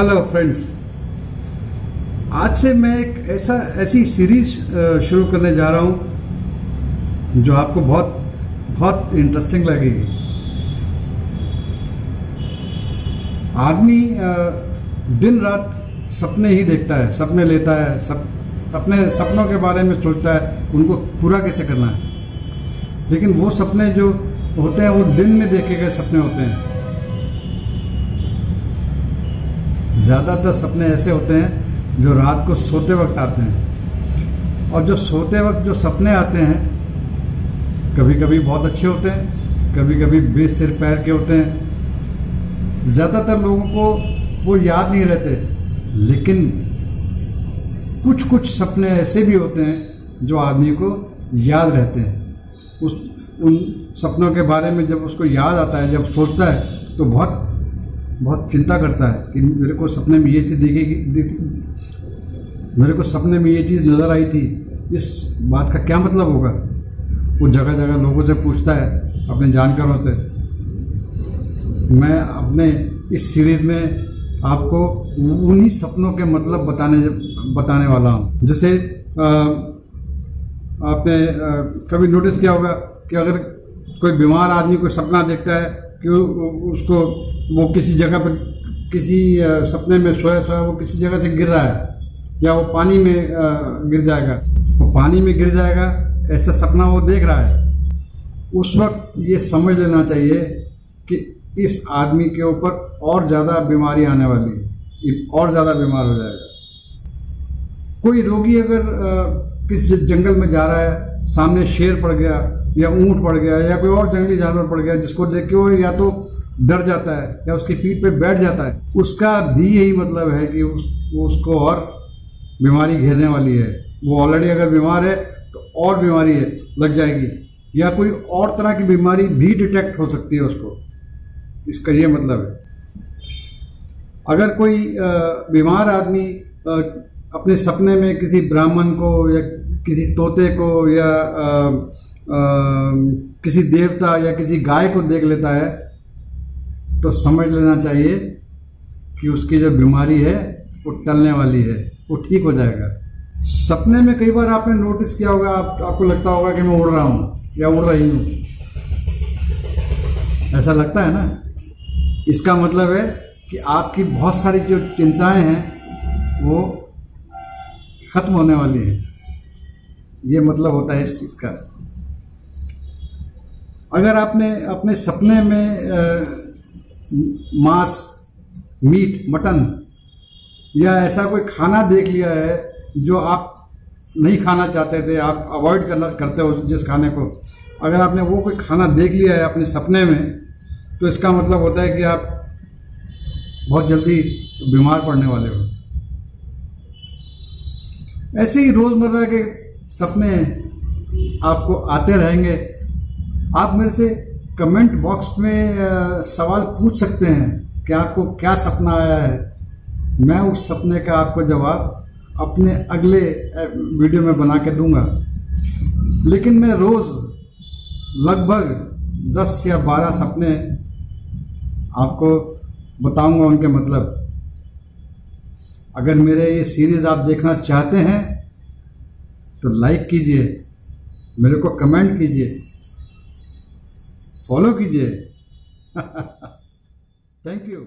Hello friends आज से मैं एक ऐसा ऐसी सीरीज़ शुरू करने जा रहा हूँ जो आपको बहुत बहुत इंटरेस्टिंग लगेगी। आदमी दिन रात सपने ही देखता है सपने लेता है सप, अपने सपनों के बारे में सोचता है उनको पूरा कैसे करना है? लेकिन वो सपने जो होते हैं वो दिन में देखे गए सपने होते हैं। ज़्यादातर सपने ऐसे होते हैं जो रात को सोते वक्त आते हैं। और जो सोते वक्त जो सपने आते हैं कभी कभी बहुत अच्छे होते हैं कभी कभी बेसिर पैर के होते हैं। ज़्यादातर लोगों को वो याद नहीं रहते, लेकिन कुछ कुछ सपने ऐसे भी होते हैं जो आदमी को याद रहते हैं। उस, उन सपनों के बारे में जब उसको याद आता है, जब सोचता है तो बहुत बहुत चिंता करता है कि मेरे को सपने में ये चीज़ दिखेगी मेरे को सपने में ये चीज़ नज़र आई थी, इस बात का क्या मतलब होगा? वो जगह जगह लोगों से पूछता है, अपने जानकारों से। मैं अपने इस सीरीज़ में आपको उन्हीं सपनों के मतलब बताने बताने वाला हूँ। जैसे आपने कभी नोटिस किया होगा कि अगर कोई बीमार आदमी कोई सपना देखता है कि उसको वो किसी जगह पर, किसी सपने में सोया सोया वो किसी जगह से गिर रहा है, या वो पानी में गिर जाएगा। वो पानी में गिर जाएगा, ऐसा सपना वो देख रहा है। उस वक्त ये समझ लेना चाहिए कि इस आदमी के ऊपर और ज़्यादा बीमारी आने वाली है। और ज़्यादा बीमार हो जाएगा। कोई रोगी अगर किस जंगल में जा रहा है, सामने शेर पड़ गया, या ऊँट पड़ गया, या कोई और जंगली जानवर पड़ गया, जिसको देख के वो या तो डर जाता है या उसकी पीठ पे बैठ जाता है उसका भी यही मतलब है कि उस, वो उसको और बीमारी घेरने वाली है। वो ऑलरेडी अगर बीमार है तो और बीमारी है लग जाएगी। या कोई और तरह की बीमारी भी डिटेक्ट हो सकती है उसको। इसका ये मतलब है। अगर कोई बीमार आदमी अपने सपने में किसी ब्राह्मण को या किसी तोते को या आ, आ, किसी देवता या किसी गाय को देख लेता है तो समझ लेना चाहिए कि उसकी जो बीमारी है वो टलने वाली है वो ठीक हो जाएगा। सपने में कई बार आपने नोटिस किया होगा आप, आपको लगता होगा कि मैं उड़ रहा हूँ या उड़ रही हूँ। ऐसा लगता है ना? इसका मतलब है कि आपकी बहुत सारी जो चिंताएँ हैं वो खत्म होने वाली है। ये मतलब होता है इस चीज़ का। अगर आपने अपने सपने में मांस, मीट, मटन। या ऐसा कोई खाना देख लिया है जो आप नहीं खाना चाहते थे, आप अवॉइड करना, करते हो जिस खाने को? अगर आपने वो कोई खाना देख लिया है अपने सपने में तो इसका मतलब होता है कि आप बहुत जल्दी बीमार पड़ने वाले हो। ऐसे ही रोज़मर्रा के सपने आपको आते रहेंगे। आप मेरे से कमेंट बॉक्स में सवाल पूछ सकते हैं कि आपको क्या सपना आया है। मैं उस सपने का आपको जवाब अपने अगले वीडियो में बना के दूँगा। लेकिन मैं रोज़ लगभग 10 या 12 सपने आपको बताऊँगा उनके मतलब। अगर मेरे ये सीरीज़ आप देखना चाहते हैं तो लाइक कीजिए, मेरे को कमेंट कीजिए। फॉलो कीजिए। Thank you